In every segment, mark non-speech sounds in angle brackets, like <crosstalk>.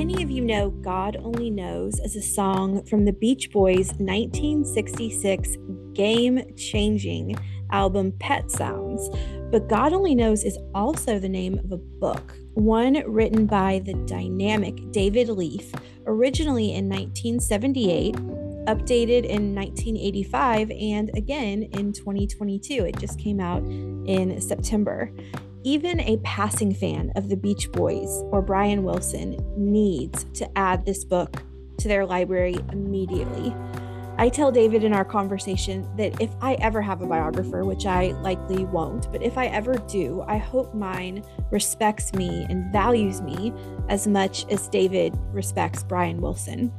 Many of you know God Only Knows as a song from the Beach Boys' 1966 game changing album Pet Sounds. But God Only Knows is also the name of a book, one written by the dynamic David Leaf, originally in 1978, updated in 1985, and again in 2022. It just came out in September. Even a passing fan of the Beach Boys or Brian Wilson needs to add this book to their library immediately. I tell David in our conversation that if I ever have a biographer, which I likely won't, but if I ever do, I hope mine respects me and values me as much as David respects Brian Wilson.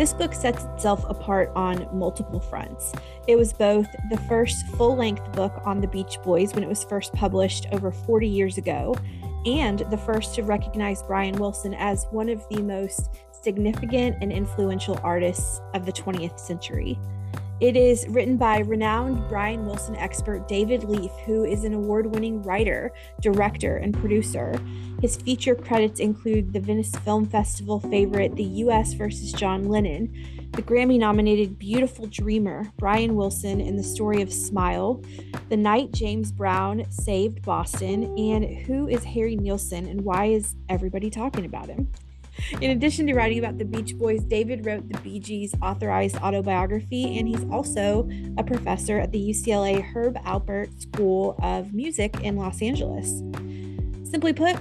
This book sets itself apart on multiple fronts. It was both the first full length book on the Beach Boys when it was first published over 40 years ago, and the first to recognize Brian Wilson as one of the most significant and influential artists of the 20th century. It is written by renowned Brian Wilson expert David Leaf, who is an award winning writer, director, and producer. His feature credits include the Venice Film Festival favorite, The U.S. versus John Lennon, the Grammy nominated Beautiful Dreamer, Brian Wilson, and the story of Smile, The Night James Brown Saved Boston, and Who is Harry Nilsson and Why is Everybody Talking About Him? In addition to writing about the Beach Boys, David wrote the Bee Gees' authorized autobiography, and he's also a professor at the UCLA Herb Alpert School of Music in Los Angeles. Simply put,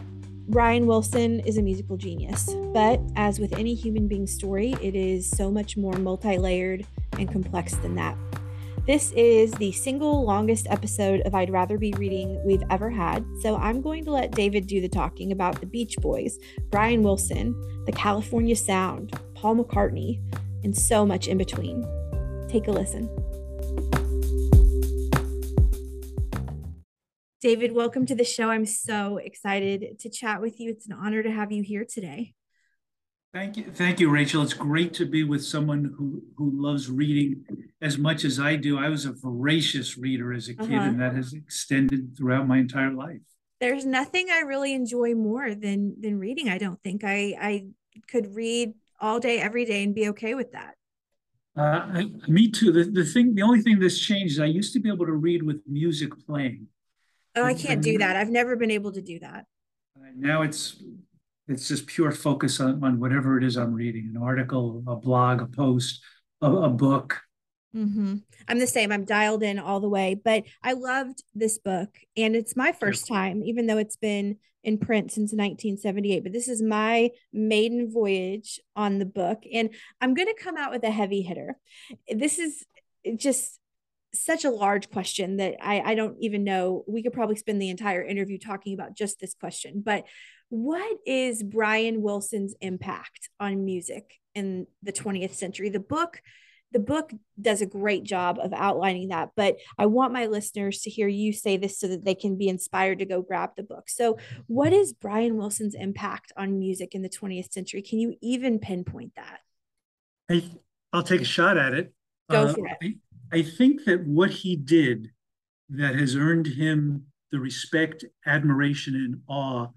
Brian Wilson is a musical genius, but as with any human being story, it is so much more multi layered and complex than that. This is the single longest episode of I'd Rather Be Reading we've ever had, so I'm going to let David do the talking about the Beach Boys, Brian Wilson, the California Sound, Paul McCartney, and so much in between. Take a listen. David, welcome to the show. I'm so excited to chat with you. It's an honor to have you here today. Thank you. Thank you, Rachel. It's great to be with someone who, who loves reading as much as I do. I was a voracious reader as a kid, uh-huh. and that has extended throughout my entire life. There's nothing I really enjoy more than than reading. I don't think I I could read all day, every day, and be okay with that. Uh, I, me too. The, the thing, the only thing that's changed is I used to be able to read with music playing. Oh, I can't do that. I've never been able to do that. Now it's it's just pure focus on, on whatever it is I'm reading an article, a blog, a post, a, a book. Mm-hmm. I'm the same. I'm dialed in all the way, but I loved this book, and it's my first time, even though it's been in print since 1978. But this is my maiden voyage on the book, and I'm going to come out with a heavy hitter. This is just such a large question that I, I don't even know. We could probably spend the entire interview talking about just this question, but what is Brian Wilson's impact on music in the 20th century? The book the book does a great job of outlining that but i want my listeners to hear you say this so that they can be inspired to go grab the book. So what is brian wilson's impact on music in the 20th century? Can you even pinpoint that? I, i'll take a shot at it. Go uh, for it. I, I think that what he did that has earned him the respect admiration and awe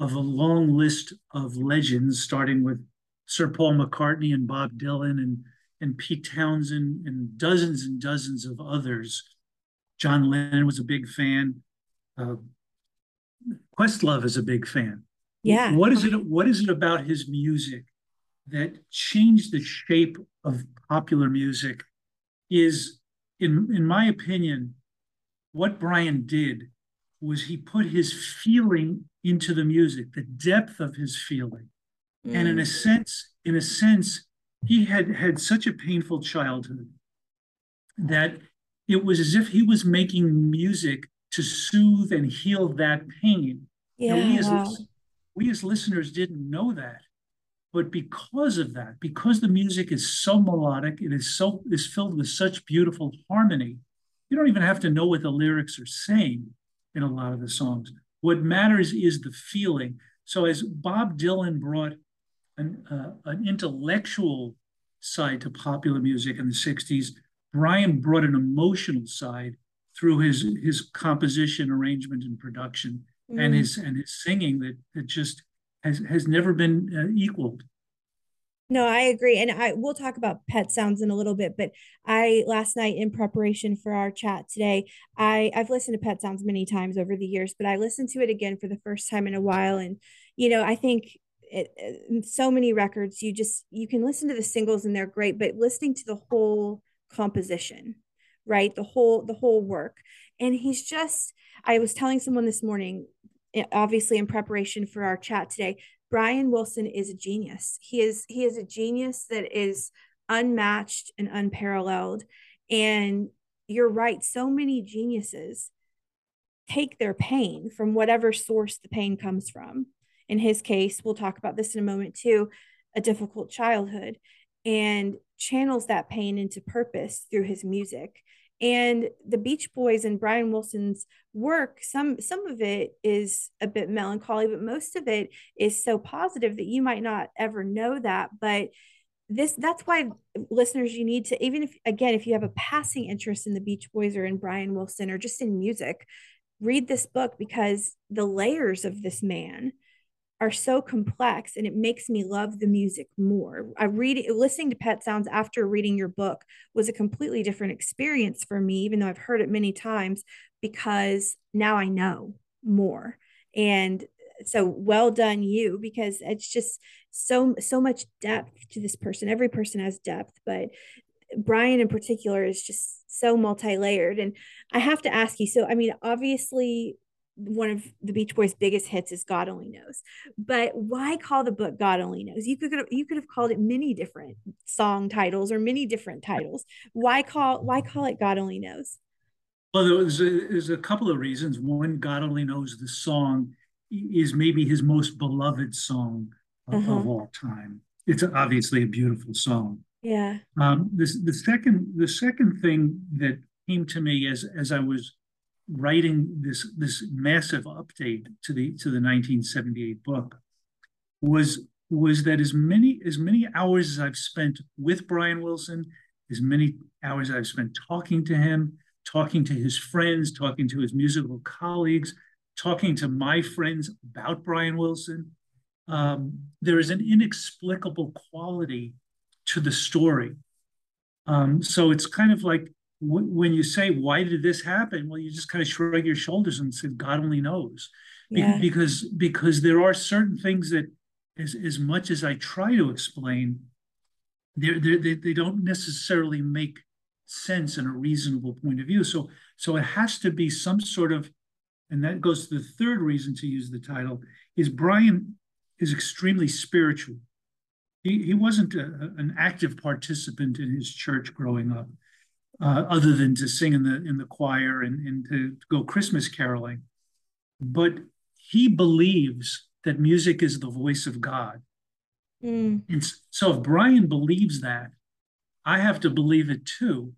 of a long list of legends, starting with Sir Paul McCartney and Bob Dylan and, and Pete Townshend and dozens and dozens of others. John Lennon was a big fan. Uh, Questlove is a big fan. Yeah. What is it? What is it about his music that changed the shape of popular music? Is, in in my opinion, what Brian did was he put his feeling into the music, the depth of his feeling. Mm. And in a mm. sense, in a sense, he had had such a painful childhood that it was as if he was making music to soothe and heal that pain. Yeah. we, as, we as listeners didn't know that. But because of that, because the music is so melodic, it is so is filled with such beautiful harmony, you don't even have to know what the lyrics are saying in a lot of the songs. What matters is the feeling. So as Bob Dylan brought an, uh, an intellectual side to popular music in the 60s, Brian brought an emotional side through his his composition, arrangement, and production, mm. and his and his singing that that just has has never been uh, equaled. No, I agree. And I we'll talk about pet sounds in a little bit, but I last night in preparation for our chat today, I I've listened to pet sounds many times over the years, but I listened to it again for the first time in a while and you know, I think it, so many records you just you can listen to the singles and they're great, but listening to the whole composition, right? The whole the whole work. And he's just I was telling someone this morning eh, obviously in preparation for our chat today Brian Wilson is a genius. He is he is a genius that is unmatched and unparalleled. And you're right, so many geniuses take their pain from whatever source the pain comes from. In his case, we'll talk about this in a moment too, a difficult childhood and channels that pain into purpose through his music and the beach boys and brian wilson's work some some of it is a bit melancholy but most of it is so positive that you might not ever know that. But this that's why listeners you need to even if again if you have a passing interest in the beach boys or in brian wilson or just in music read this book because the layers of this man are so complex and it makes me love the music more. I read listening to Pet Sounds after reading your book was a completely different experience for me, even though I've heard it many times, because now I know more. And so well done you because it's just so so much depth to this person. Every person has depth, but Brian in particular is just so multi-layered. And I have to ask you, so I mean, obviously one of the Beach Boys' biggest hits is God Only Knows. But why call the book God Only Knows? You could you could have called it many different song titles or many different titles. Why call why call it God Only Knows? Well, there's a, there's a couple of reasons. One, God Only Knows the song is maybe his most beloved song of, uh-huh. of all time. It's obviously a beautiful song. Yeah. Um, the the second the second thing that came to me as as I was writing this this massive update to the to the 1978 book was was that as many as many hours as I've spent with Brian Wilson, as many hours I've spent talking to him, talking to his friends, talking to his musical colleagues, talking to my friends about Brian Wilson, um, there is an inexplicable quality to the story. Um, so it's kind of like when you say why did this happen? Well you just kind of shrug your shoulders and say god only knows. Yeah. because because there are certain things that as, as much as i try to explain they're, they're, they they don't necessarily make sense in a reasonable point of view. So so it has to be some sort of and that goes to the third reason to use the title is brian is extremely spiritual. He, he wasn't a, an active participant in his church growing up uh, other than to sing in the in the choir and, and to go Christmas caroling. But he believes that music is the voice of God. Mm. And so if Brian believes that, I have to believe it too.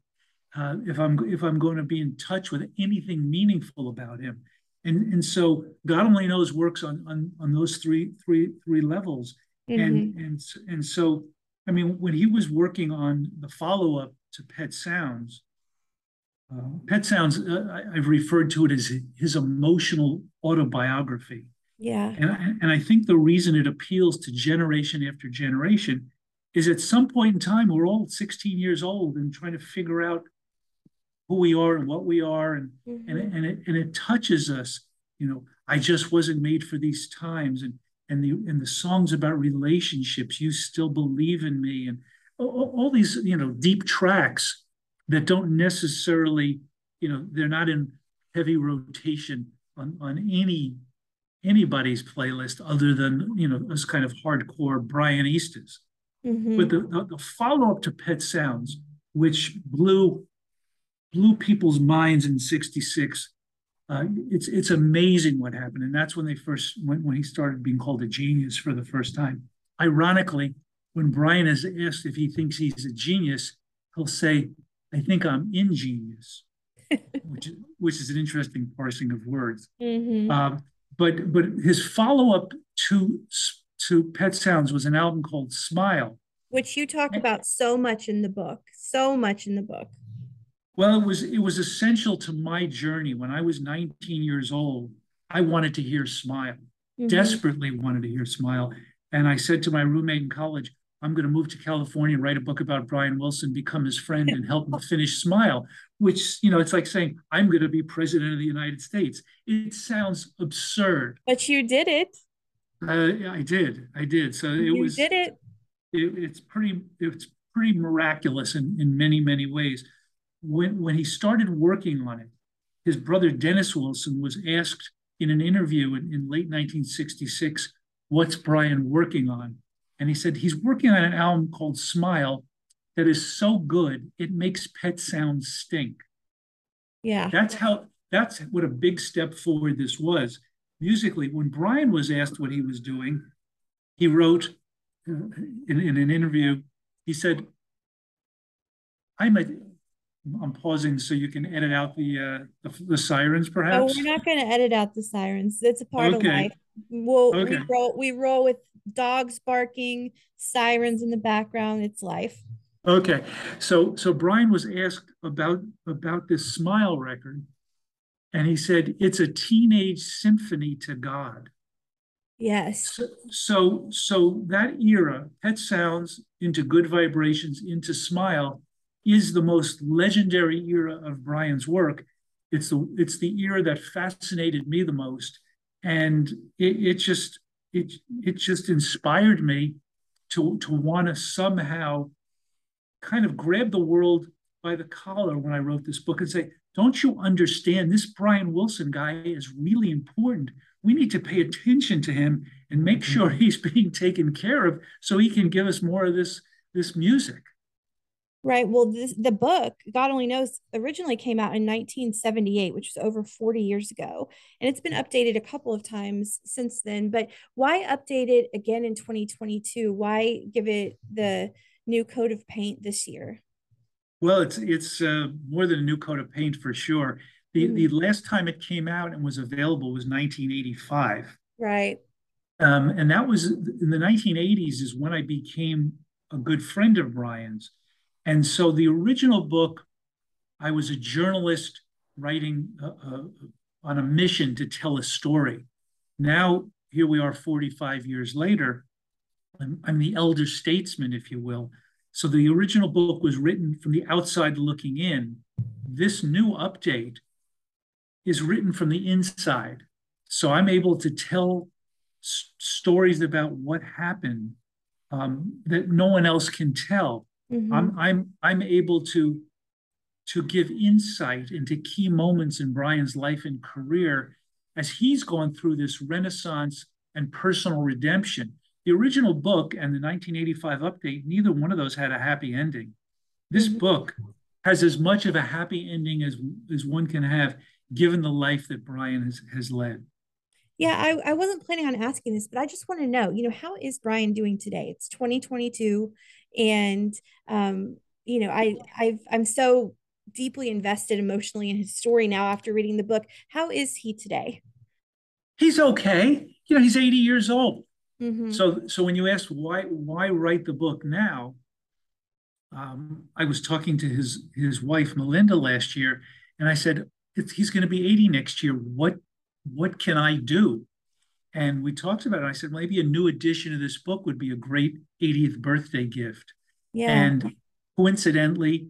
Uh, if I'm if I'm going to be in touch with anything meaningful about him. And, and so God only knows works on, on, on those three, three, three levels. Mm-hmm. And, and, and so, I mean, when he was working on the follow-up to Pet Sounds. Uh, Pet Sounds, uh, I, have referred to it as his emotional autobiography. Yeah. And, and I think the reason it appeals to generation after generation is at some point in time, we're all 16 years old and trying to figure out who we are and what we are. And, mm-hmm. and, and, it, and it touches us. You know, I just wasn't made for these times. And, and, the, and the songs about relationships, you still believe in me. And all, all these you know deep tracks that don't necessarily you know they're not in heavy rotation on on any anybody's playlist other than you know this kind of hardcore Brianistas. Mm-hmm. But the, the, the follow up to Pet Sounds, which blew blew people's minds in '66, uh, it's it's amazing what happened, and that's when they first when when he started being called a genius for the first time. Ironically, when Brian is asked if he thinks he's a genius, he'll say, I think I'm ingenious, <laughs> which, which is an interesting parsing of words. Mm-hmm. Um, but but his follow up to to Pet Sounds was an album called Smile, which you talk about so much in the book, so much in the book. Well, it was it was essential to my journey. When I was 19 years old, I wanted to hear Smile. mm-hmm. desperately wanted to hear Smile. And I said to my roommate in college, I'm going to move to California, and write a book about Brian Wilson, become his friend, and help him finish Smile. Which, you know, it's like saying, I'm going to be president of the United States. It sounds absurd. But you did it. Uh, I did. I did. So it you was. did it. it. It's pretty. It's pretty miraculous in, in many many ways. When when he started working on it, his brother Dennis Wilson was asked in an interview in, in late 1966, "What's Brian working on?" And he said he's working on an album called Smile that is so good it makes Pet Sounds stink. Yeah, that's how. That's what a big step forward this was musically. When Brian was asked what he was doing, he wrote in, in an interview, he said, I'm a, I'm pausing so you can edit out the uh, the, the sirens, perhaps. Oh, we're not going to edit out the sirens. It's a part okay. of life. We'll okay. we roll we roll with dogs barking, sirens in the background. It's life. Okay, so so Brian was asked about about this Smile record, and he said it's a teenage symphony to God. Yes. So, so, so that era, Pet Sounds into Good Vibrations into Smile, is the most legendary era of Brian's work. It's the it's the era that fascinated me the most, and it, it just it it just inspired me to to want to somehow kind of grab the world by the collar when I wrote this book and say, don't you understand? This Brian Wilson guy is really important. We need to pay attention to him and make mm-hmm. sure <laughs> he's being taken care of so he can give us more of this, this music. Right. Well, this, the book, God Only Knows, originally came out in 1978, which was over 40 years ago. And it's been updated a couple of times since then. But why update it again in 2022? Why give it the new coat of paint this year? Well, it's it's uh, more than a new coat of paint for sure. The mm. the last time it came out and was available was 1985. Right. Um, and that was in the 1980s is when I became a good friend of Brian's. And so the original book, I was a journalist writing uh, uh, on a mission to tell a story. Now here we are 45 years later. I'm, I'm the elder statesman, if you will, so the original book was written from the outside looking in. This new update is written from the inside. So I'm able to tell s- stories about what happened um, that no one else can tell. Mm-hmm. I'm I'm I'm able to to give insight into key moments in Brian's life and career as he's gone through this renaissance and personal redemption. The original book and the 1985 update, neither one of those had a happy ending. This mm-hmm. book has as much of a happy ending as, as one can have, given the life that Brian has, has led. Yeah, I, I wasn't planning on asking this, but I just want to know, you know, how is Brian doing today? It's 2022. And, um, you know, I, I've, I'm so deeply invested emotionally in his story now after reading the book. How is he today? He's okay. You know, he's 80 years old. Mm-hmm. So, so when you ask why why write the book now, um, I was talking to his his wife Melinda last year, and I said he's going to be 80 next year. What what can I do? And we talked about it. I said maybe a new edition of this book would be a great 80th birthday gift. Yeah. And coincidentally,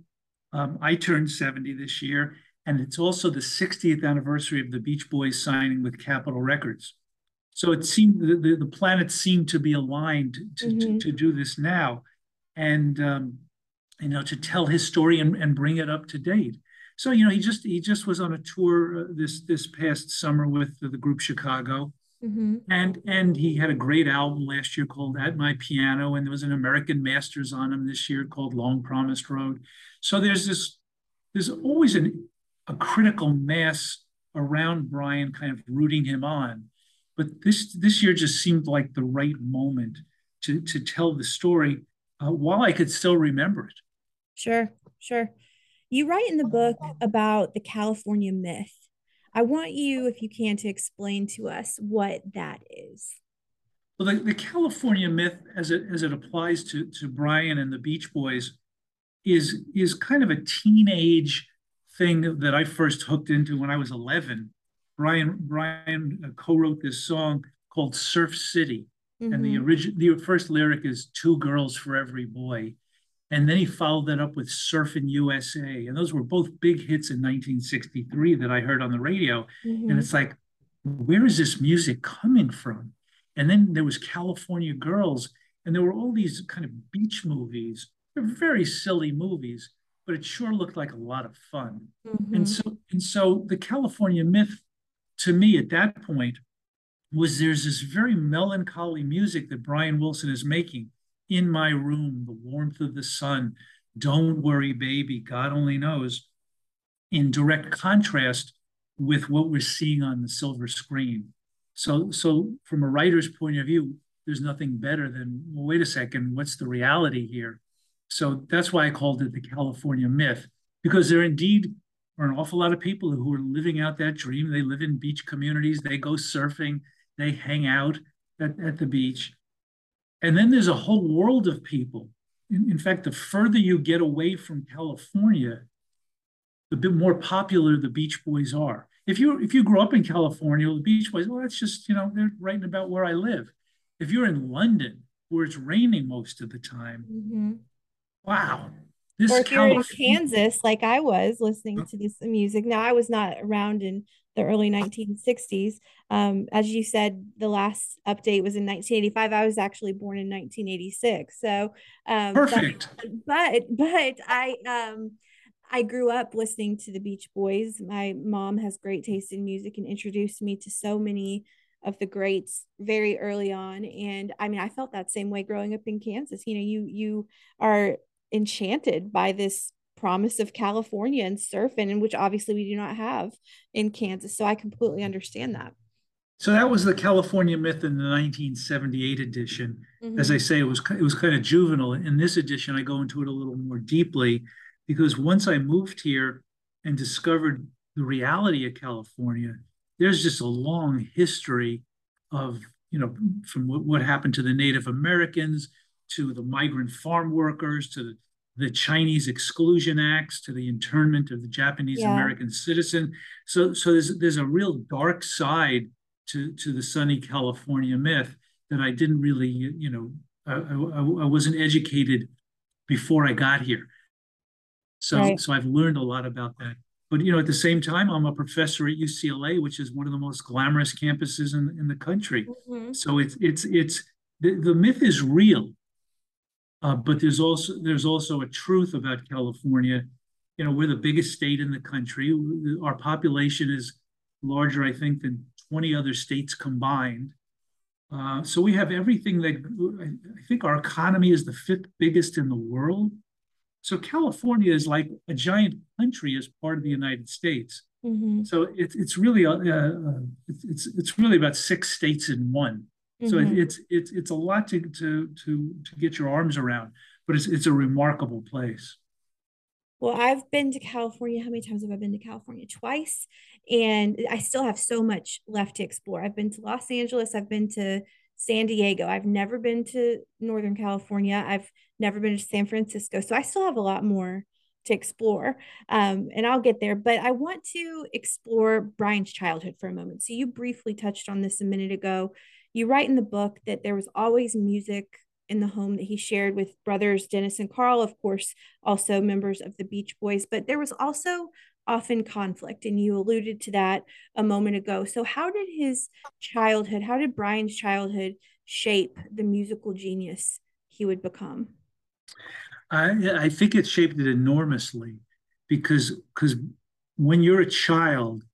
um, I turned 70 this year, and it's also the 60th anniversary of the Beach Boys signing with Capitol Records. So it seemed the, the, the planets seemed to be aligned to, mm-hmm. to, to, do this now, and um, you know to tell his story and, and bring it up to date. So you know he just he just was on a tour uh, this this past summer with the, the group Chicago, mm-hmm. and and he had a great album last year called At My Piano, and there was an American Masters on him this year called Long Promised Road. So there's this there's always an, a critical mass around Brian, kind of rooting him on but this this year just seemed like the right moment to to tell the story uh, while I could still remember it. Sure, sure. You write in the book about the California myth. I want you, if you can, to explain to us what that is. Well, the, the California myth, as it as it applies to to Brian and the Beach Boys, is is kind of a teenage thing that I first hooked into when I was 11 Brian Brian uh, co-wrote this song called Surf City. Mm-hmm. And the mm-hmm. original, the first lyric is two girls for every boy. And then he followed that up with Surfing USA. And those were both big hits in 1963 that I heard on the radio. Mm-hmm. And it's like, where is this music coming from? And then there was California Girls, and there were all these kind of beach movies. They're very silly movies, but it sure looked like a lot of fun. Mm-hmm. And so, and so the California myth, to me, at that point, was there's this very melancholy music that Brian Wilson is making in my room, the warmth of the sun, don't worry, baby, God only knows, in direct contrast with what we're seeing on the silver screen. So, so from a writer's point of view, there's nothing better than, well, wait a second, what's the reality here? So that's why I called it the California myth, because there indeed are an awful lot of people who are living out that dream. They live in beach communities, they go surfing, they hang out at, at the beach. And then there's a whole world of people. In, in fact, the further you get away from California, the bit more popular the Beach Boys are. If you if you grow up in California, the Beach Boys, well, that's just you know they're writing about where I live. If you're in London, where it's raining most of the time, mm-hmm. wow, this or if you're in Kansas, like I was listening to this music. Now I was not around in the early 1960s. Um, as you said, the last update was in 1985. I was actually born in 1986. So um, perfect. But, but but I um I grew up listening to the Beach Boys. My mom has great taste in music and introduced me to so many of the greats very early on and i mean i felt that same way growing up in kansas you know you you are enchanted by this promise of California and surfing, and which obviously we do not have in Kansas. So I completely understand that. So that was the California myth in the 1978 edition. Mm-hmm. As I say, it was it was kind of juvenile. In this edition, I go into it a little more deeply because once I moved here and discovered the reality of California, there's just a long history of you know from what, what happened to the Native Americans to the migrant farm workers to the the Chinese Exclusion Acts to the internment of the Japanese yeah. American citizen. So, so there's there's a real dark side to to the sunny California myth that I didn't really, you know, I, I, I wasn't educated before I got here. So, right. so I've learned a lot about that. But you know, at the same time, I'm a professor at UCLA, which is one of the most glamorous campuses in, in the country. Mm-hmm. So it's it's it's the, the myth is real uh, but there's also there's also a truth about California. You know, we're the biggest state in the country. Our population is larger, I think, than 20 other states combined. Uh, so we have everything that I think our economy is the fifth biggest in the world. So California is like a giant country as part of the United States. Mm-hmm. So it's it's really uh, it's it's really about six states in one. So mm-hmm. it's it's it's a lot to to to to get your arms around, but it's it's a remarkable place. Well, I've been to California. How many times have I been to California? Twice, and I still have so much left to explore. I've been to Los Angeles. I've been to San Diego. I've never been to Northern California. I've never been to San Francisco. So I still have a lot more to explore um, and i'll get there but i want to explore brian's childhood for a moment so you briefly touched on this a minute ago you write in the book that there was always music in the home that he shared with brothers Dennis and Carl, of course, also members of the Beach Boys, but there was also often conflict. And you alluded to that a moment ago. So, how did his childhood, how did Brian's childhood shape the musical genius he would become? I, I think it shaped it enormously because because when you're a child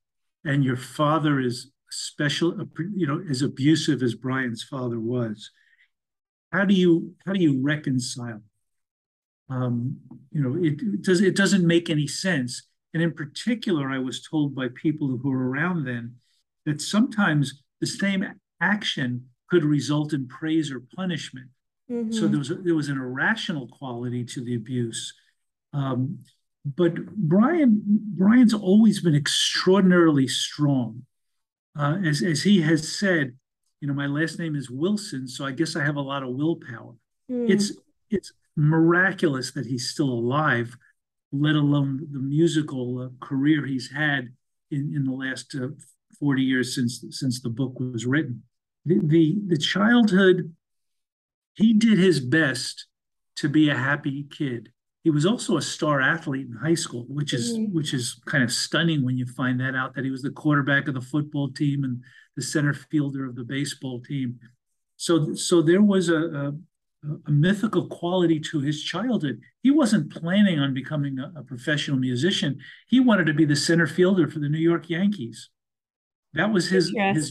and your father is special, you know, as abusive as Brian's father was. How do you how do you reconcile? Um, you know, it, it does it doesn't make any sense. And in particular, I was told by people who were around then that sometimes the same action could result in praise or punishment. Mm-hmm. So there was a, there was an irrational quality to the abuse. Um, but Brian Brian's always been extraordinarily strong uh, as, as he has said, you know, my last name is Wilson, so I guess I have a lot of willpower. Mm. It's it's miraculous that he's still alive, let alone the musical uh, career he's had in, in the last uh, 40 years since since the book was written. the, the, the childhood, he did his best to be a happy kid. He was also a star athlete in high school, which is mm-hmm. which is kind of stunning when you find that out that he was the quarterback of the football team and the center fielder of the baseball team. So so there was a, a, a mythical quality to his childhood. He wasn't planning on becoming a, a professional musician. He wanted to be the center fielder for the New York Yankees. That was his his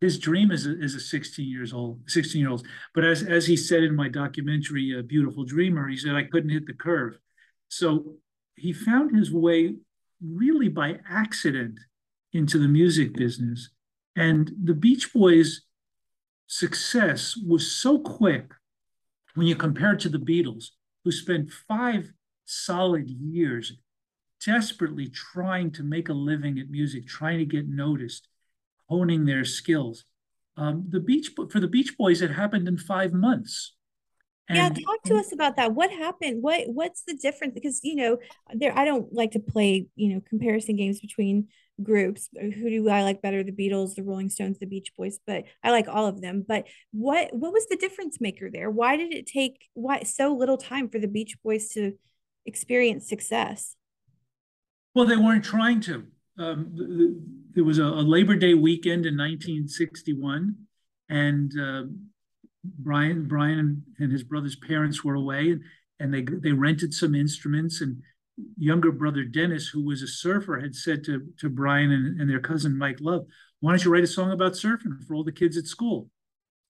his dream is a, as a 16 years old 16 year old. But as as he said in my documentary a beautiful dreamer he said i couldn't hit the curve. So he found his way really by accident into the music business. And the beach boys success was so quick when you compare it to the beatles who spent five solid years desperately trying to make a living at music trying to get noticed honing their skills. Um, the beach for the Beach Boys, it happened in five months. And, yeah, talk to us about that. What happened? What what's the difference? Because you know, there I don't like to play you know comparison games between groups. Who do I like better? The Beatles, the Rolling Stones, the Beach Boys, but I like all of them. But what what was the difference maker there? Why did it take why so little time for the Beach Boys to experience success? Well, they weren't trying to um, there was a, a, Labor Day weekend in 1961, and uh, Brian Brian and his brother's parents were away, and, and they they rented some instruments. And younger brother Dennis, who was a surfer, had said to to Brian and, and their cousin Mike Love, "Why don't you write a song about surfing for all the kids at school?"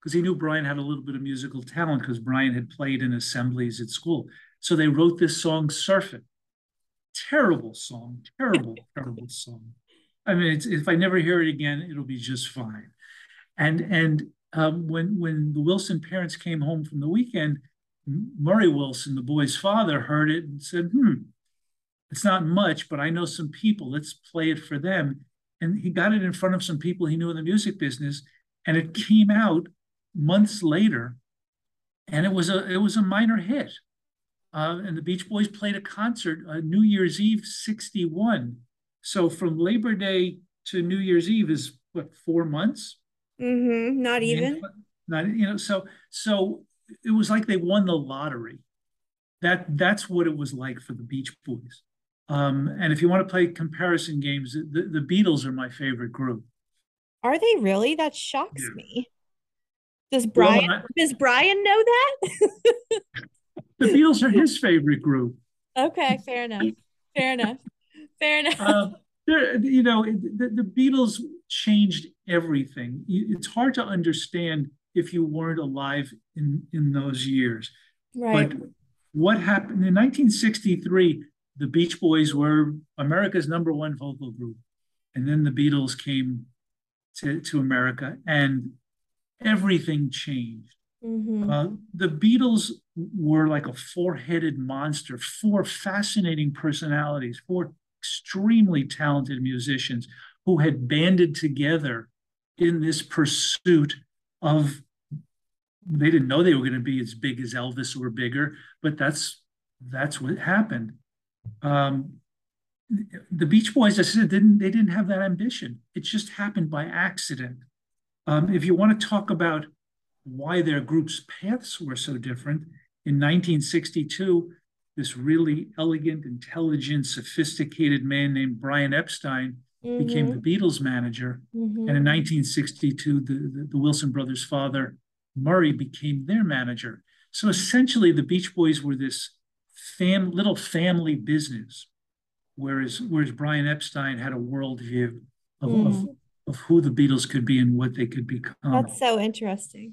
Because he knew Brian had a little bit of musical talent, because Brian had played in assemblies at school. So they wrote this song, "Surfing." Terrible song, terrible, <laughs> terrible song. I mean, if I never hear it again, it'll be just fine. And and um, when when the Wilson parents came home from the weekend, Murray Wilson, the boy's father, heard it and said, "Hmm, it's not much, but I know some people. Let's play it for them." And he got it in front of some people he knew in the music business, and it came out months later, and it was a it was a minor hit. Uh, and the Beach Boys played a concert uh, New Year's Eve 61. So from Labor Day to New Year's Eve is what, four months? Mm-hmm. Not even. Not, you know, so so it was like they won the lottery. That that's what it was like for the Beach Boys. Um, and if you want to play comparison games, the, the Beatles are my favorite group. Are they really? That shocks yeah. me. Does Brian well, I, does Brian know that? <laughs> the Beatles are his favorite group. Okay, fair enough. Fair enough. Fair enough. Uh, you know, the, the Beatles changed everything. It's hard to understand if you weren't alive in, in those years. Right. But what happened in 1963, the Beach Boys were America's number one vocal group. And then the Beatles came to, to America and everything changed. Mm-hmm. Uh, the Beatles were like a four-headed monster, four fascinating personalities, four extremely talented musicians who had banded together in this pursuit of they didn't know they were going to be as big as Elvis or bigger, but that's that's what happened. Um, the Beach Boys, I said, didn't they didn't have that ambition. It just happened by accident. Um, if you want to talk about why their group's paths were so different. In 1962, this really elegant, intelligent, sophisticated man named Brian Epstein mm-hmm. became the Beatles manager. Mm-hmm. And in 1962, the, the, the, Wilson brothers' father, Murray, became their manager. So essentially, the Beach Boys were this fam- little family business, whereas, whereas Brian Epstein had a worldview of, mm. of, of who the Beatles could be and what they could become. That's so interesting.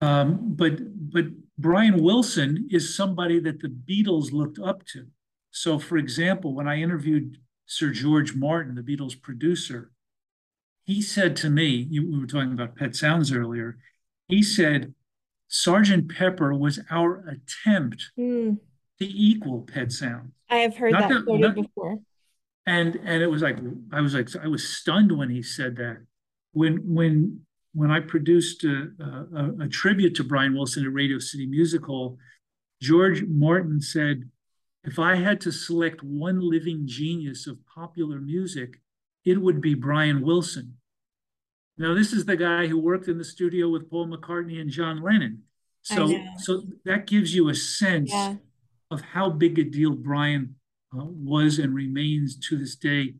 Um, but but Brian Wilson is somebody that the Beatles looked up to. So, for example, when I interviewed Sir George Martin, the Beatles producer, he said to me, you, we were talking about Pet Sounds earlier. He said, Sergeant Pepper was our attempt mm. to equal Pet Sounds. I have heard not that, that not, before. And and it was like I was like I was stunned when he said that. When when when I produced a, a, a, tribute to Brian Wilson at Radio City Music Hall, George Martin said, if I had to select one living genius of popular music, it would be Brian Wilson. Now, this is the guy who worked in the studio with Paul McCartney and John Lennon. So, so that gives you a sense yeah. of how big a deal Brian uh, was and remains to this day,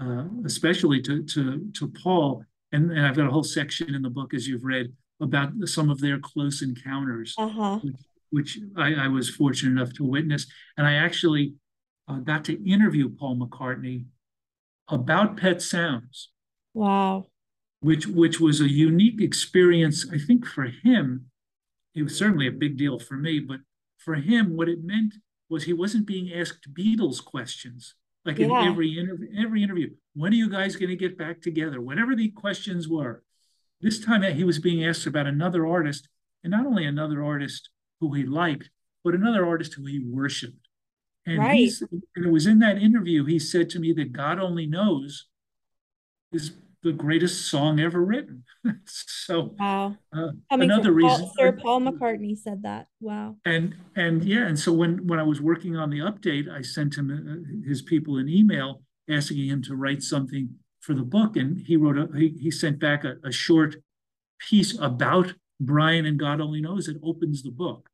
uh, especially to, to, to Paul. And, and I've got a whole section in the book, as you've read, about some of their close encounters, uh-huh. which, which I, I, was fortunate enough to witness. And I actually uh, got to interview Paul McCartney about Pet Sounds. Wow. Which which was a unique experience, I think, for him. It was certainly a big deal for me, but for him, what it meant was he wasn't being asked Beatles questions like yeah. in every interview. Every interview, when are you guys going to get back together? Whatever the questions were, this time he was being asked about another artist, and not only another artist who he liked, but another artist who he worshipped. And, right. and it was in that interview he said to me that God Only Knows is the greatest song ever written. <laughs> so wow, uh, another reason. Paul, Sir Paul McCartney said that. Wow. And and yeah, and so when when I was working on the update, I sent him uh, his people an email asking him to write something for the book, and he wrote a he, he sent back a, a short piece about Brian and God only knows. It opens the book.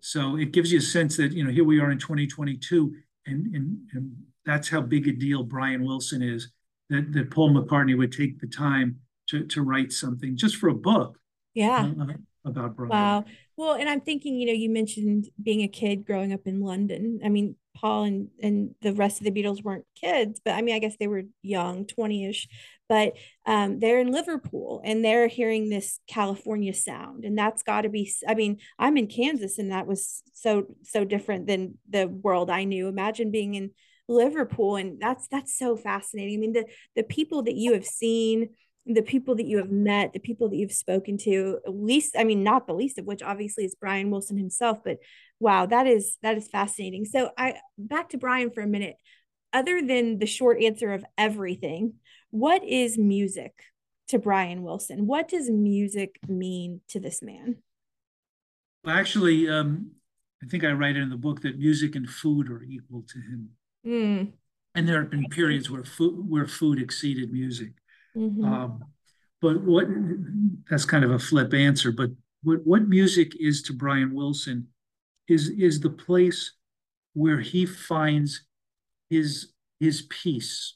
So it gives you a sense that, you know, here we are in 2022, and, and, and that's how big a deal Brian Wilson is, that, that Paul McCartney would take the time to, to write something just for a book. Yeah. Uh, about Brian. Wow. Well, and I'm thinking, you know, you mentioned being a kid growing up in London. I mean, Paul and and the rest of the Beatles weren't kids, but I mean, I guess they were young, 20-ish, but um, they're in Liverpool and they're hearing this California sound. And that's gotta be, I mean, I'm in Kansas and that was so, so different than the world I knew. Imagine being in Liverpool. And that's that's so fascinating. I mean, the the people that you have seen, the people that you have met, the people that you've spoken to, at least, I mean, not the least of which obviously is Brian Wilson himself, but wow, that is that is fascinating. So I back to Brian for a minute. Other than the short answer of everything, what is music to Brian Wilson? What does music mean to this man? Well, actually, um, I think I write in the book that music and food are equal to him. Mm. And there have been periods where food where food exceeded music. Mm-hmm. Um, but what that's kind of a flip answer. But what, what music is to Brian Wilson is is the place where he finds his his peace.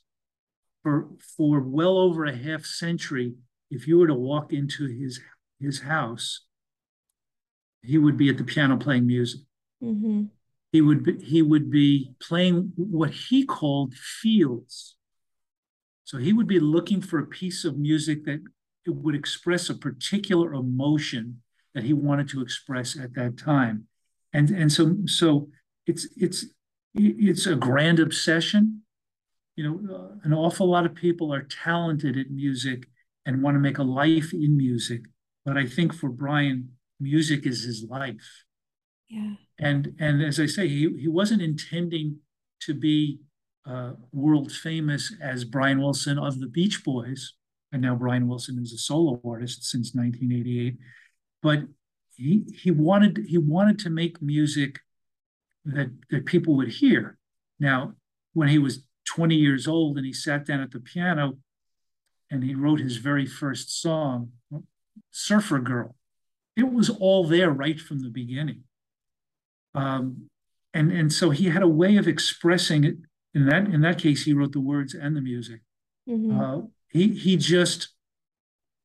For for well over a half century, if you were to walk into his his house, he would be at the piano playing music. Mm-hmm. He would be, he would be playing what he called feels. So he would be looking for a piece of music that it would express a particular emotion that he wanted to express at that time. And, and so, so it's, it's, it's a grand obsession. You know, uh, an awful lot of people are talented at music and want to make a life in music. But I think for Brian, music is his life. And and as I say, he, he wasn't intending to be uh, world famous as Brian Wilson of the Beach Boys, and now Brian Wilson is a solo artist since 1988. But he he wanted he wanted to make music that that people would hear. Now, when he was 20 years old and he sat down at the piano and he wrote his very first song, Surfer Girl, it was all there right from the beginning. Um, and and so he had a way of expressing it. In that in that case, he wrote the words and the music. Mm-hmm. Uh, he he just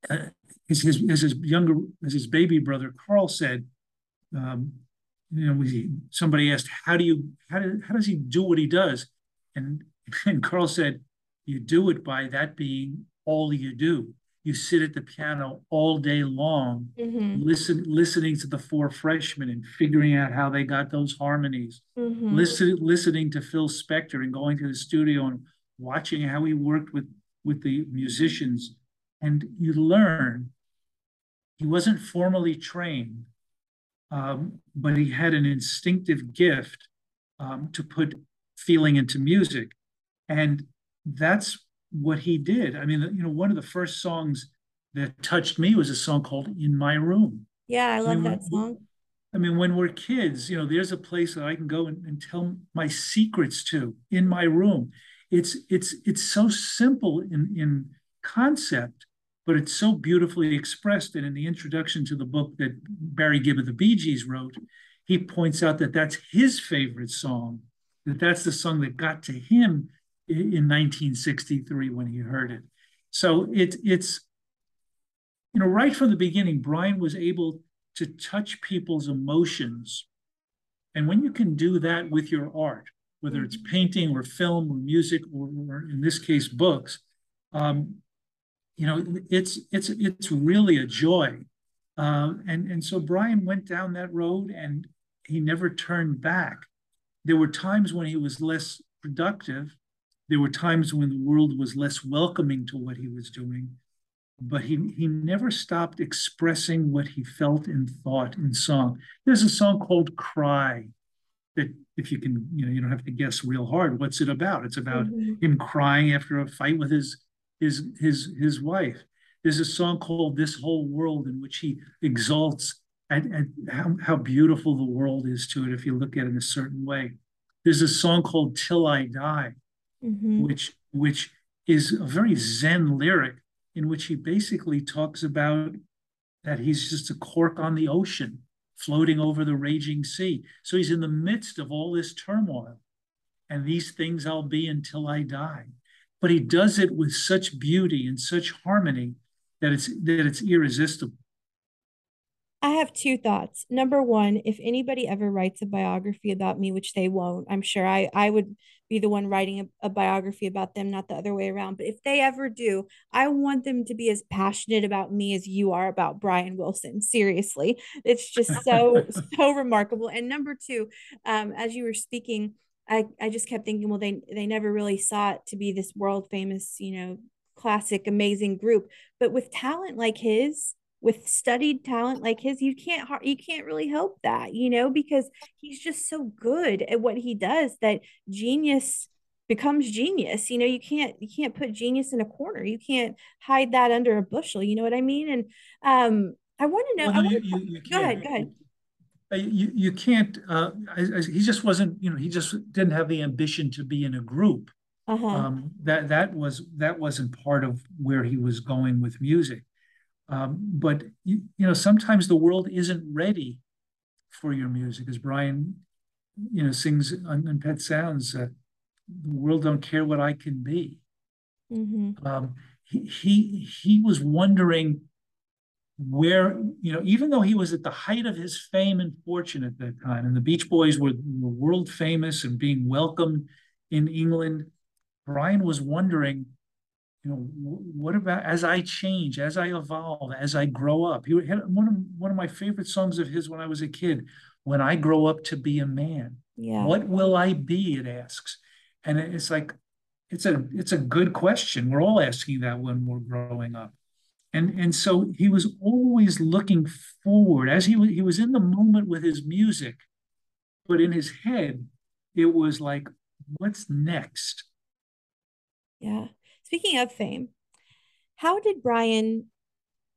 uh, as his as his younger as his baby brother Carl said, um, you know, somebody asked, "How do you how do, how does he do what he does?" And <laughs> and Carl said, "You do it by that being all you do you sit at the piano all day long, mm-hmm. listen, listening to the Four Freshmen and figuring out how they got those harmonies, mm-hmm. listen, listening to Phil Spector and going to the studio and watching how he worked with, with the musicians. And you learn he wasn't formally trained, um, but he had an instinctive gift um, to put feeling into music. And that's what he did. I mean, you know, one of the first songs that touched me was a song called In My Room. Yeah, I love I mean, that song. I mean, when we're kids, you know, there's a place that I can go and, and tell my secrets to in my room. It's it's it's so simple in in concept, but it's so beautifully expressed. And in the introduction to the book that Barry Gibb of the Bee Gees wrote, he points out that that's his favorite song, that that's the song that got to him in 1963 when he heard it. So it, it's, you know, right from the beginning, Brian was able to touch people's emotions. And when you can do that with your art, whether it's mm-hmm. painting or film or music or, or in this case books, um, you know, it's it's it's really a joy. Uh, and and so Brian went down that road and he never turned back. There were times when he was less productive. There were times when the world was less welcoming to what he was doing but he, he never stopped expressing what he felt and thought in song. There's a song called Cry that if you can, you know, you don't have to guess real hard. What's it about? It's about mm-hmm. him crying after a fight with his his his his wife. There's a song called This Whole World in which he exalts at, at how, how beautiful the world is to it if you look at it in a certain way. There's a song called Till I Die, mm-hmm. which which is a very Zen lyric in which he basically talks about that he's just a cork on the ocean floating over the raging sea. So he's in the midst of all this turmoil. And these things I'll be until I die. But he does it with such beauty and such harmony that it's that it's irresistible. I have two thoughts. Number one, if anybody ever writes a biography about me, which they won't, I'm sure I, I would be the one writing a, a, biography about them, not the other way around. But if they ever do, I want them to be as passionate about me as you are about Brian Wilson. Seriously, it's just so, <laughs> so remarkable. And number two, um, as you were speaking, I, I just kept thinking, well, they, they never really sought to be this world famous, you know, classic, amazing group. But with talent like his, with studied talent like his you can't you can't really help that you know because he's just so good at what he does that genius becomes genius you know you can't you can't put genius in a corner you can't hide that under a bushel you know what i mean? And um i want to know well, no, you, you, go ahead go ahead. You, you can't uh, he just wasn't you know he just didn't have the ambition to be in a group. Uh-huh. um, that that was that wasn't part of where he was going with music um, but you, you, know, sometimes the world isn't ready for your music, as Brian, you know, sings on, on Pet Sounds. Uh, the world don't care what I can be. Mm-hmm. Um, he, he he was wondering where you know even though he was at the height of his fame and fortune at that time and the beach boys were, were world famous and being welcomed in england brian was wondering you know, what about as I change, as I evolve, as I grow up? He had one of one of my favorite songs of his when I was a kid. When I grow up to be a man, yeah. what will I be? It asks, and it's like, it's a it's a good question. We're all asking that when we're growing up, and and so he was always looking forward as he was he was in the moment with his music, but in his head, it was like, what's next? Yeah. Speaking of fame, how did Brian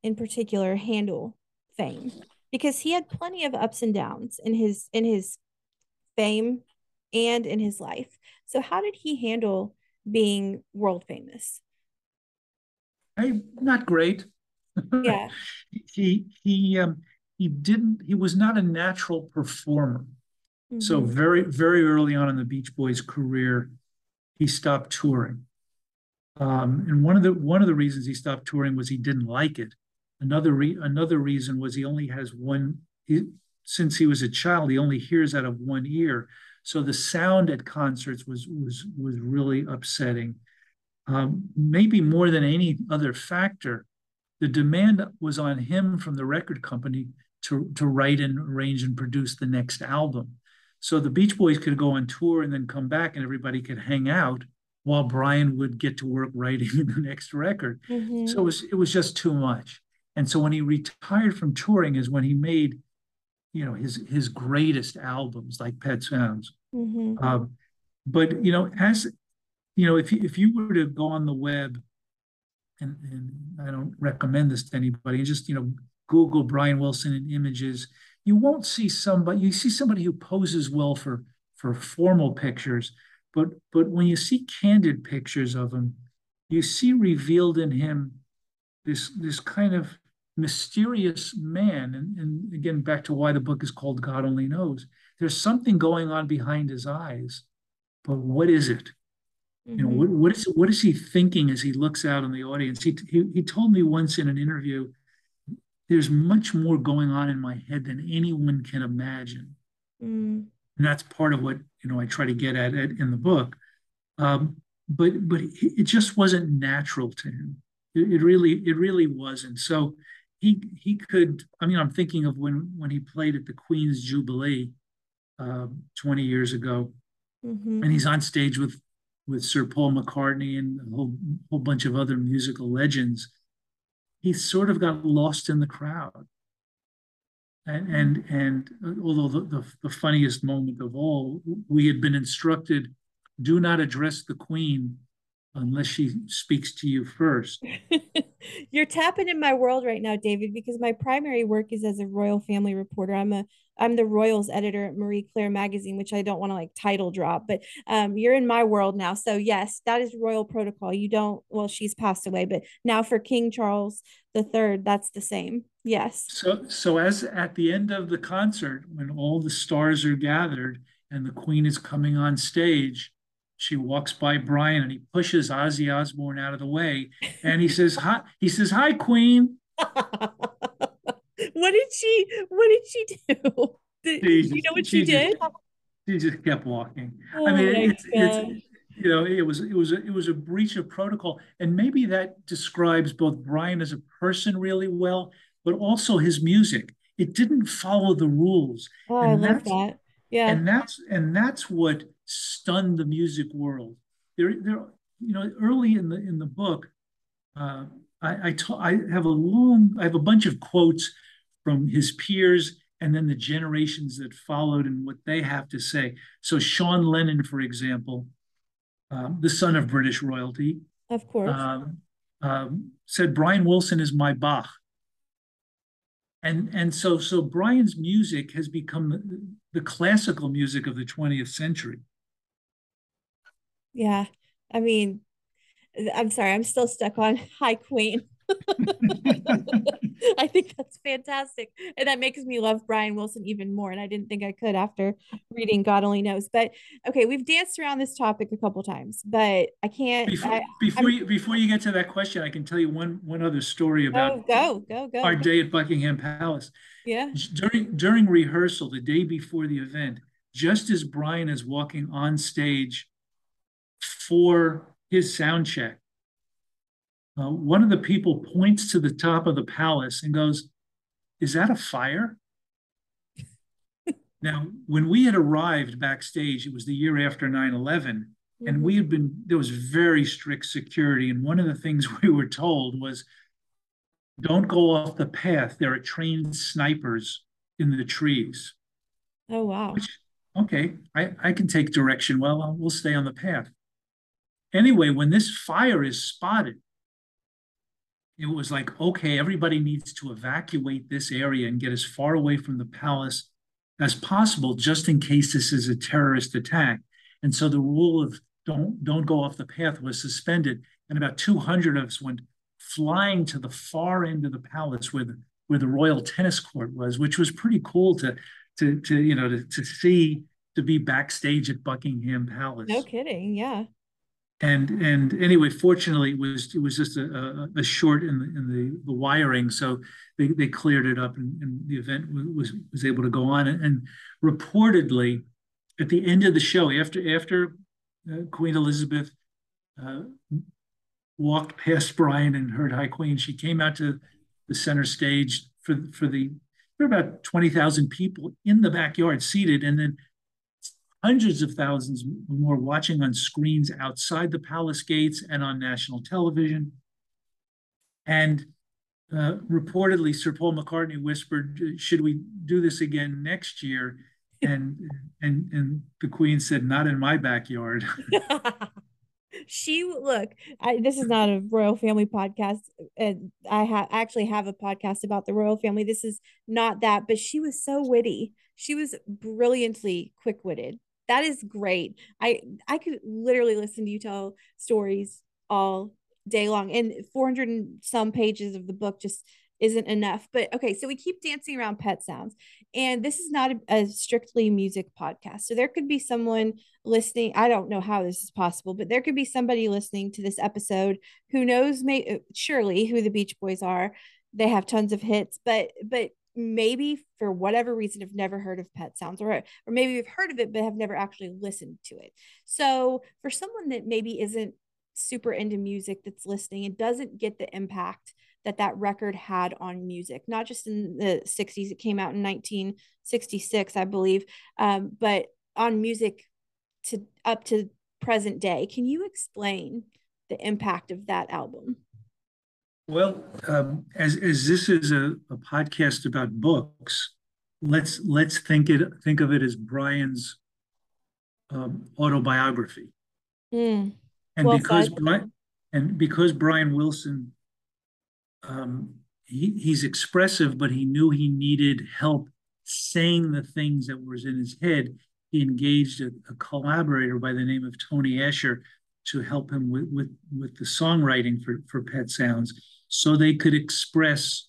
in particular handle fame? Because he had plenty of ups and downs in his in his fame and in his life. So how did he handle being world famous? Not great. Yeah. <laughs> he he um he didn't he was not a natural performer. Mm-hmm. So very very early on in the Beach Boys career, he stopped touring. Um, and one of the one of the reasons he stopped touring was he didn't like it. Another re- another reason was he only has one. He, since he was a child, he only hears out of one ear, so the sound at concerts was was was really upsetting. Um, maybe more than any other factor, the demand was on him from the record company to to write and arrange and produce the next album. So the Beach Boys could go on tour and then come back, and everybody could hang out while Brian would get to work writing <laughs> the next record. Mm-hmm. So it was it was just too much. And so when he retired from touring is when he made, you know, his his greatest albums like Pet Sounds. Mm-hmm. Um, but you know, as you know, if you, if you were to go on the web, and, and I don't recommend this to anybody, just you know, Google Brian Wilson and images, you won't see somebody. You see somebody who poses well for for formal pictures, but but when you see candid pictures of him, you see revealed in him this this kind of mysterious man. And, and again, back to why the book is called God Only Knows. There's something going on behind his eyes, but what is it? Mm-hmm. You know, what, what is what is he thinking as he looks out on the audience? He, he he told me once in an interview, there's much more going on in my head than anyone can imagine. Mm. And that's part of what you know I try to get at, it in the book. Um, but but it just wasn't natural to him. It, it really it really wasn't. So he he could. I mean, I'm thinking of when when he played at the Queen's Jubilee uh, 20 years ago, mm-hmm. and he's on stage with with Sir Paul McCartney and a whole whole bunch of other musical legends. He sort of got lost in the crowd. And and, and although the, the, the funniest moment of all, we had been instructed, do not address the Queen unless she speaks to you first. <laughs> You're tapping in my world right now, David, because my primary work is as a royal family reporter. I'm a I'm the royals editor at Marie Claire magazine, which I don't want to like title drop, but um, you're in my world now. So yes, that is royal protocol. You don't well, she's passed away, but now for King Charles the Third, that's the same. Yes. So so as at the end of the concert, when all the stars are gathered and the Queen is coming on stage, she walks by Brian and he pushes Ozzy Osbourne out of the way and he says, Hi, he says, Hi, Queen. <laughs> what did she what did she do? Did, she, you know what she, she did? Just, she just kept walking. Oh I mean, it's, it's you know, it was it was a, it was a breach of protocol, and maybe that describes both Brian as a person really well, but also his music. It didn't follow the rules. Oh, I love that. Yeah, and that's and that's what stunned the music world. There, there, you know, early in the in the book, uh, I I, ta- I have a long, I have a bunch of quotes from his peers and then the generations that followed and what they have to say. So Sean Lennon, for example, um, the son of British royalty, of course, um, um, said Brian Wilson is my Bach. And and so so Brian's music has become the, the classical music of the 20th century. Yeah. I mean, I'm sorry, I'm still stuck on <laughs> Hi Queen. <laughs> I think that's fantastic. And that makes me love Brian Wilson even more. And I didn't think I could after reading God Only Knows. But okay, we've danced around this topic a couple times, but I can't. Before, I, before you before you get to that question, I can tell you one one other story oh, about oh, go, go, go. our day at Buckingham Palace. Yeah. During during rehearsal, the day before the event, just as Brian is walking on stage for his sound check. Uh, one of the people points to the top of the palace and goes, Is that a fire? <laughs> now, when we had arrived backstage, it was the year after 9 11, mm-hmm. and we had been, there was very strict security. And one of the things <laughs> we were told was, Don't go off the path. There are trained snipers in the trees. Oh, wow. Which, okay, I, I can take direction. Well, we'll stay on the path. Anyway, when this fire is spotted, it was like, okay, everybody needs to evacuate this area and get as far away from the palace as possible, just in case this is a terrorist attack. And so the rule of don't don't go off the path was suspended, and about 200 of us went flying to the far end of the palace where the where the royal tennis court was, which was pretty cool to to to you know to, to see to be backstage at Buckingham Palace. No kidding, yeah and and anyway, fortunately, it was it was just a, a, a short in the in the, the wiring, so they, they cleared it up, and, and the event was was able to go on. And, and, reportedly, at the end of the show, after after uh, Queen Elizabeth uh, walked past Brian and heard "Hi Queen," she came out to the center stage for for the there were about twenty thousand people in the backyard seated, and then hundreds of thousands more watching on screens outside the palace gates and on national television. And uh, reportedly, Sir Paul McCartney whispered, "Should we do this again next year?" And and and the Queen said, "Not in my backyard." <laughs> she look. I, this is not a royal family podcast, and I have actually have a podcast about the royal family. This is not that, but she was so witty. She was brilliantly quick witted that is great. I I could literally listen to you tell stories all day long and 400 and some pages of the book just isn't enough. But okay, so we keep dancing around pet sounds. And this is not a, a, strictly music podcast. So there could be someone listening. I don't know how this is possible, but there could be somebody listening to this episode who knows may uh, surely who the Beach Boys are. They have tons of hits, but but maybe for whatever reason have never heard of pet sounds or or maybe you've heard of it but have never actually listened to it. So for someone that maybe isn't super into music that's listening and doesn't get the impact that that record had on music, not just in the 60s. It came out in 1966, I believe, um, but on music to up to present day. Can you explain the impact of that album? Well, um, as as this is a, a podcast about books, let's let's think it think of it as Brian's um, autobiography. Mm. And well because Brian, and because Brian Wilson um, he, he's expressive, but he knew he needed help saying the things that was in his head. He engaged a, a collaborator by the name of Tony Asher to help him with, with, with the songwriting for, for Pet Sounds so they could express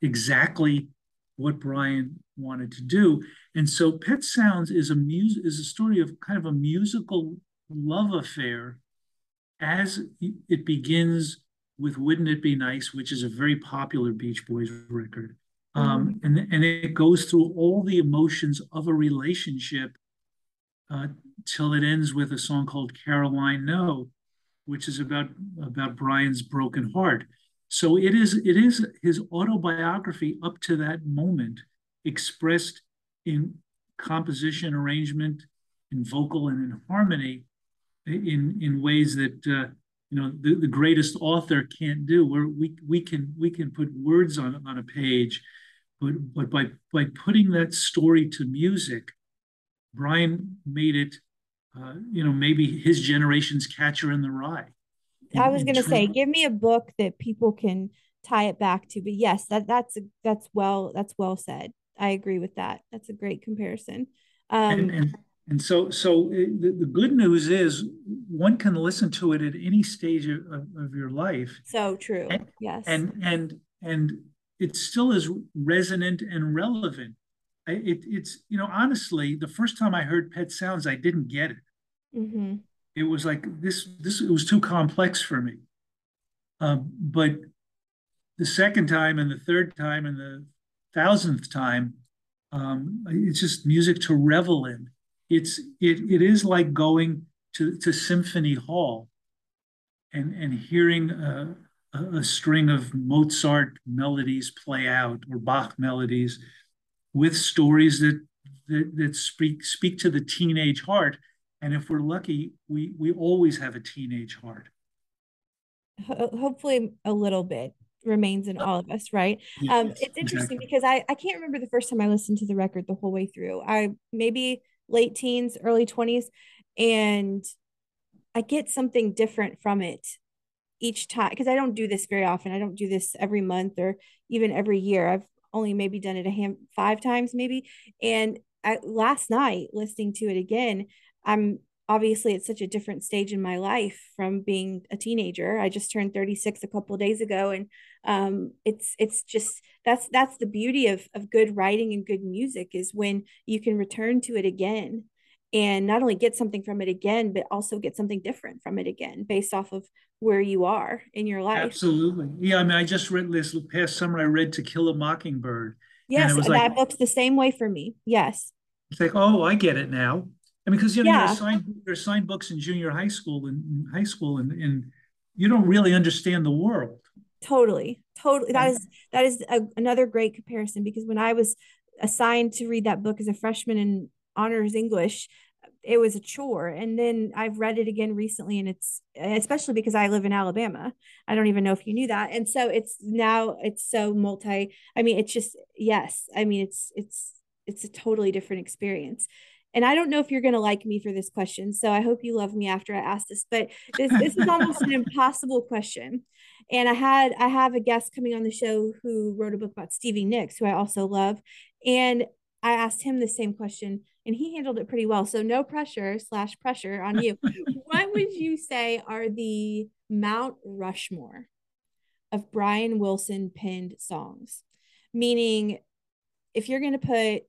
exactly what Brian wanted to do. And so Pet Sounds is a mus- is a story of kind of a musical love affair as it begins with Wouldn't It Be Nice, which is a very popular Beach Boys record. Um, mm-hmm. and, and it goes through all the emotions of a relationship uh, till it ends with a song called Caroline No, which is about about Brian's broken heart. So it is it is his autobiography up to that moment, expressed in composition, arrangement, in vocal and in harmony, in in ways that uh, you know the, the greatest author can't do. Where we we can we can put words on on a page but but by by putting that story to music brian made it uh, you know maybe his generation's catcher in the rye i was going to say give me a book that people can tie it back to but yes that that's that's well that's well said i agree with that that's a great comparison um and, and and so, so eh, the, the, good news is one can listen to it at any stage of, of your life. So true. And, yes. And and and it still is resonant and relevant. I, it, it's you know honestly, the first time I heard Pet Sounds, I didn't get it. Mm-hmm. It was like this. This it was too complex for me. Um, but the second time, and the third time, and the thousandth time, um, it's just music to revel in it's it it is like going to, to symphony hall and and hearing a, a string of Mozart melodies play out or Bach melodies with stories that that, that speak speak to the teenage heart. And if we're lucky, we we always have a teenage heart. Hopefully, a little bit remains in all of us, right? Yes, um, it's interesting exactly. because I I can't remember the first time I listened to the record the whole way through. I maybe late teens, early 20s. And I get something different from it each time because I don't do this very often. I don't do this every month or even every year. I've only maybe done it a hand five times maybe. And I, last night listening to it again, I'm obviously at such a different stage in my life from being a teenager. I just turned 36 a couple days ago and um, it's it's just that's that's the beauty of of good writing and good music is when you can return to it again and not only get something from it again but also get something different from it again based off of where you are in your life. Absolutely. Yeah i mean i just read this past summer i read to kill a mockingbird yes and that like, book's the same way for me. Yes. It's like oh i get it now I mean, because you know yeah. you're, assigned, you're assigned books in junior high school and high school, and, and you don't really understand the world. Totally totally. That is that is a, another great comparison because when i was assigned to read that book as a freshman in honors english it was a chore. And then i've read it again recently and it's especially because i live in alabama. I don't even know if you knew that. And so it's now it's so multi i mean it's just yes i mean it's it's it's a totally different experience and I don't know if you're going to like me for this question, so I hope you love me after I ask this. But this this is almost an <laughs> impossible question, and I had I have a guest coming on the show who wrote a book about Stevie Nicks, who I also love, and I asked him the same question. and he handled it pretty well. So no pressure slash pressure on you. what would you say are the Mount Rushmore of Brian Wilson penned songs? Meaning, if you're going to put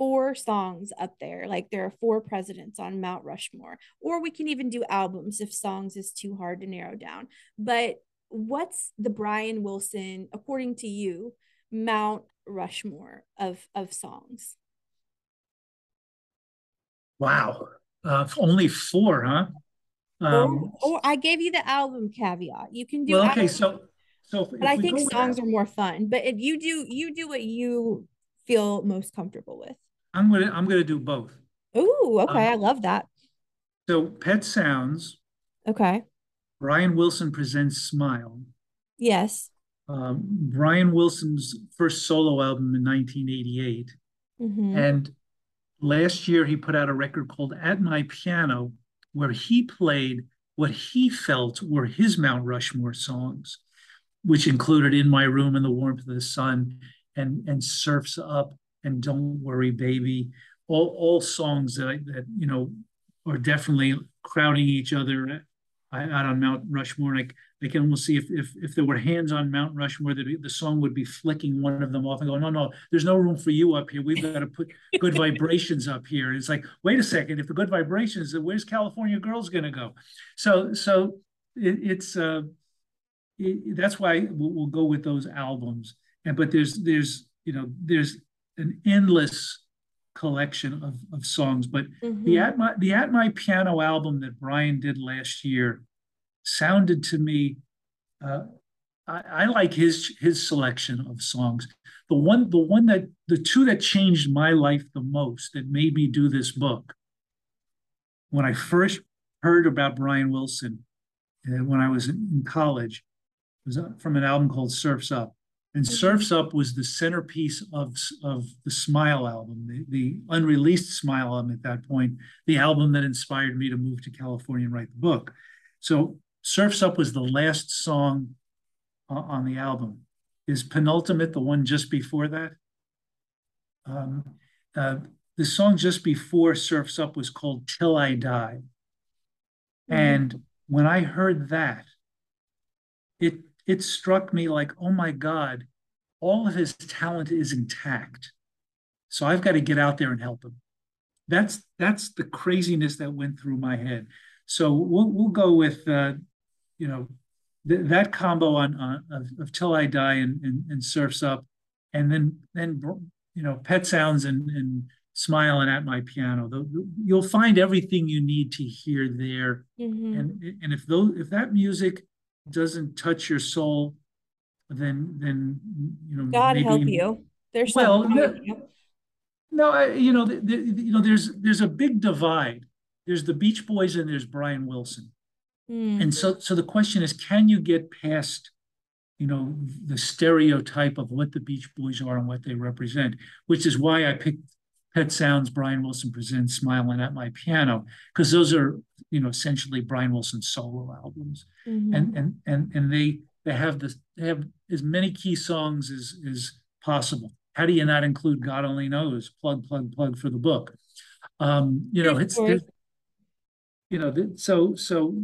four songs up there, like there are four presidents on Mount Rushmore, or we can even do albums if songs is too hard to narrow down. But what's the Brian Wilson, according to you, Mount Rushmore of of songs? Wow. Uh, only four, huh? Um, or, or, I gave you the album caveat. You can do. Well, okay, album, so so. But I think songs that, are more fun. But if you do, you do what you feel most comfortable with. I'm gonna I'm gonna do both. Ooh, okay, um, I love that. So Pet Sounds. Okay. Brian Wilson presents Smile. Yes. Um, Brian Wilson's first solo album in 1988, mm-hmm. and last year he put out a record called At My Piano, where he played what he felt were his Mount Rushmore songs, which included In My Room in the Warmth of the Sun and, and Surfs Up and Don't Worry Baby, all, all songs that, I, that, you know, are definitely crowding each other out on Mount Rushmore. And I, I can almost see if, if, if there were hands on Mount Rushmore, that the song would be flicking one of them off and going, no, no, there's no room for you up here. We've got to put good vibrations up here. It's like, wait a second, if the good vibrations, where's California Girls going to go? So, so it, it's, uh, it, that's why we'll go with those albums. And, but there's, there's, you know, there's an endless collection of, of songs. But mm-hmm. the at my the at my piano album that Brian did last year sounded to me. Uh, I, I, like his his selection of songs. The one the one that the two that changed my life the most that made me do this book. When I first heard about Brian Wilson, uh, when I was in, college, was uh, from an album called Surfs Up. And. Surfs Up was the centerpiece of, of the Smile album, the, the unreleased Smile album at that point, the album that inspired me to move to California and write the book. So Surfs Up was the last song uh, on the album. Is Penultimate the one just before that? Um, uh, the song just before Surfs Up was called Till I Die. Mm-hmm. And when I heard that, it it struck me like, oh my God, all of his talent is intact. So I've got to get out there and help him. That's that's the craziness that went through my head. So we'll we'll go with uh, you know th- that combo on, on of, of, Till I Die and, and, and Surfs Up, and then then you know Pet Sounds and, and Smile and At My Piano. The, the, you'll find everything you need to hear there. Mm-hmm. And and if those if that music doesn't touch your soul, then then you know God maybe, help you. There's well, the, no, I, you know, the, the, you know, there's there's a big divide. There's the Beach Boys and there's Brian Wilson, mm. and so so the question is, can you get past, you know, the stereotype of what the Beach Boys are and what they represent? Which is why I picked Pet Sounds, Brian Wilson presents Smiling at My Piano, because those are, you know, essentially Brian Wilson solo albums. Mm-hmm. And and and and they they have this they have as many key songs as as possible. How do you not include God Only Knows? Plug, plug, plug for the book. Um, you know, it's, it's you know, so so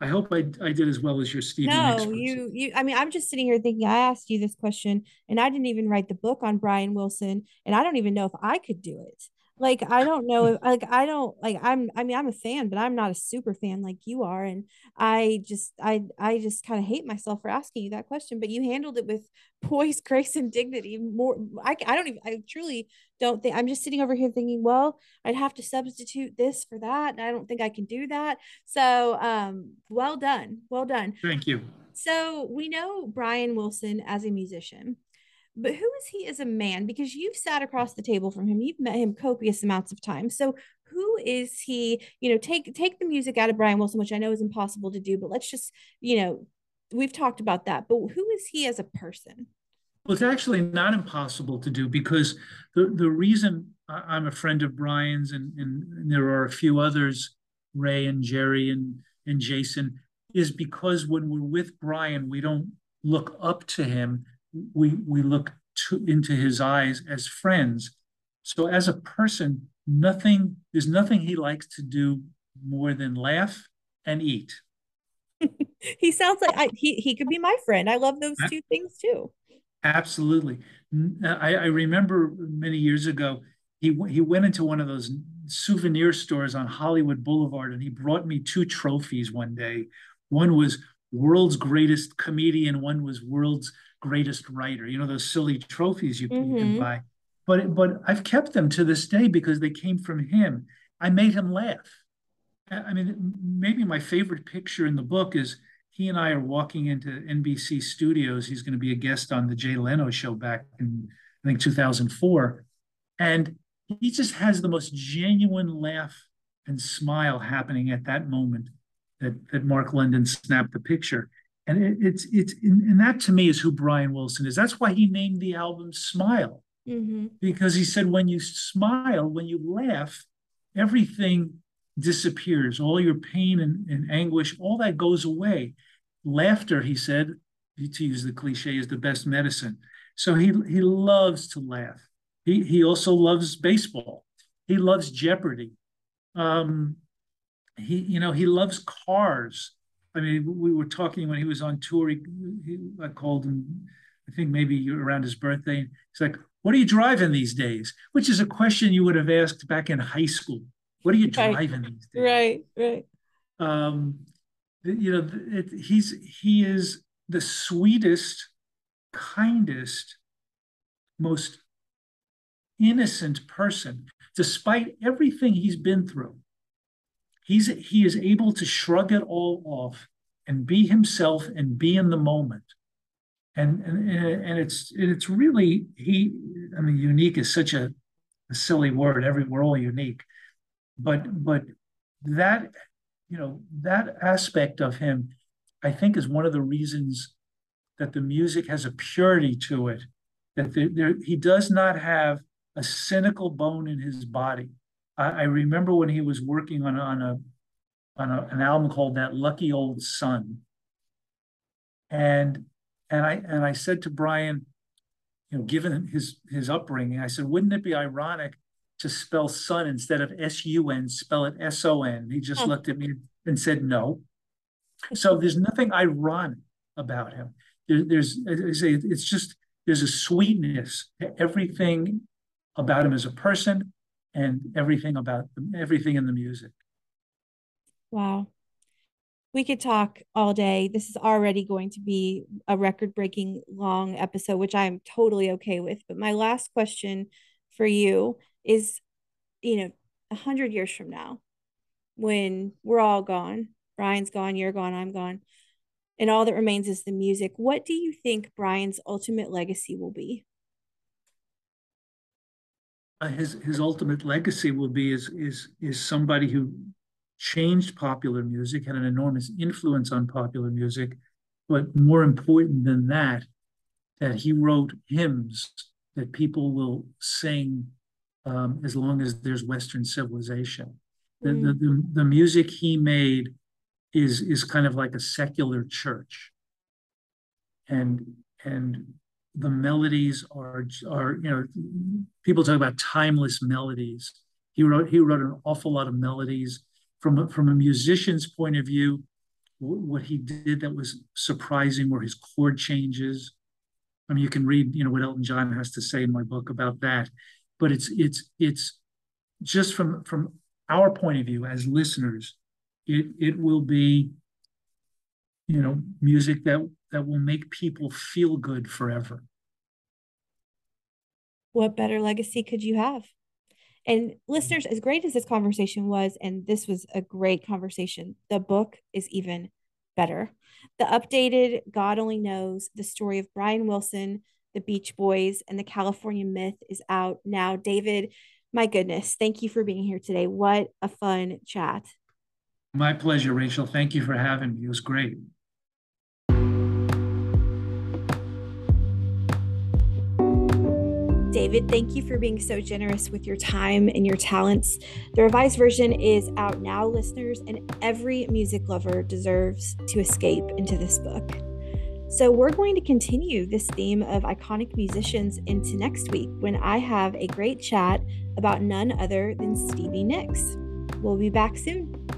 I hope I, I did as well as your Stevie. No, you you. I mean, I'm just sitting here thinking. I asked you this question, and I didn't even write the book on Brian Wilson, and I don't even know if I could do it like i don't know if like i don't like i'm i mean i'm a fan but i'm not a super fan like you are and i just i i just kind of hate myself for asking you that question but you handled it with <laughs> poise grace and dignity more i, I don't even i truly don't think i'm just sitting over here thinking well i'd have to substitute this for that and i don't think i can do that. So um well done well done. Thank you. So we know brian wilson as a musician but who is he as a man? Because you've sat across the table from him, you've met him copious amounts of times. So who is he? You know, take take the music out of Brian Wilson, which I know is impossible to do, but let's just, you know, we've talked about that. But who is he as a person? Well, it's actually not impossible to do because the, the reason I'm a friend of Brian's and, and, there are a few others, Ray and Jerry and, and Jason, is because when we're with Brian, we don't look up to him we we look to, into his eyes as friends So as a person, nothing, there's nothing he likes to do more than laugh and eat. <laughs> he sounds like I, he he could be my friend. I love those two things too. Absolutely. I, I remember many years ago, he he went into one of those souvenir stores on Hollywood Boulevard, and he brought me two trophies one day. One was world's greatest comedian. One was world's greatest writer. You know those silly trophies you, mm-hmm. you can buy. But but I've kept them to this day because they came from him. I made him laugh. I mean, maybe my favorite picture in the book is he and I are walking into NBC studios. He's going to be a guest on the Jay Leno show back in, I think, 2004. And he just has the most genuine laugh and smile happening at that moment that, that Mark London snapped the picture. And it, it's, it's, and that to me is who Brian Wilson is. That's why he named the album Smile. Mm-hmm. Because he said, when you smile, when you laugh, everything disappears. All your pain and, and anguish, all that goes away. Laughter, he said, to use the cliche, is the best medicine. So he he loves to laugh. He he also loves baseball. He loves Jeopardy. Um, he you know he loves cars. I mean, we were talking when he was on tour. He, he, I called him, I think maybe around his birthday. He's like, "What are you driving these days?" Which is a question you would have asked back in high school. What are you driving right. these days? Right, right. Um, you know, it, he's he is the sweetest, kindest, most innocent person, despite everything he's been through. He's he is able to shrug it all off and be himself and be in the moment. And and and it's it's really he. I mean, unique is such a, a silly word. Every we're all unique, but but that you know that aspect of him i think is one of the reasons that the music has a purity to it that there, there, he does not have a cynical bone in his body i, I remember when he was working on, on a on a, an album called that lucky old sun and and i and i said to brian you know given his his upbringing i said wouldn't it be ironic to spell son instead of S-U-N, spell it S-O-N. He just looked at me and said no. So there's nothing ironic about him. There, there's, I say, it's just, there's a sweetness to everything about him as a person and everything about everything in the music. Wow. We could talk all day. This is already going to be a record breaking long episode, which I'm totally okay with. But my last question for you is, you know, a hundred years from now, when we're all gone, Brian's gone, you're gone, I'm gone, and all that remains is the music. What do you think Brian's ultimate legacy will be? Uh, his his ultimate legacy will be is is is somebody who changed popular music, had an enormous influence on popular music, but more important than that, that he wrote hymns that people will sing um, as long as there's Western civilization. The, mm. the, the, the, music he made is is kind of like a secular church. And and the melodies are are you know people talk about timeless melodies. He wrote he wrote an awful lot of melodies from a, from a musician's point of view. What he did that was surprising were his chord changes. I mean, you can read you know what Elton John has to say in my book about that but it's it's it's just from from our point of view as listeners it it will be you know music that that will make people feel good forever what better legacy could you have and listeners as great as this conversation was and this was a great conversation the book is even better the updated god only knows the story of brian wilson the Beach Boys, and the California Myth is out now. David, my goodness, thank you for being here today. What a fun chat. My pleasure, Rachel. Thank you for having me. It was great. David, thank you for being so generous with your time and your talents. The revised version is out now, listeners, and every music lover deserves to escape into this book. So, we're going to continue this theme of iconic musicians into next week when I have a great chat about none other than Stevie Nicks. We'll be back soon.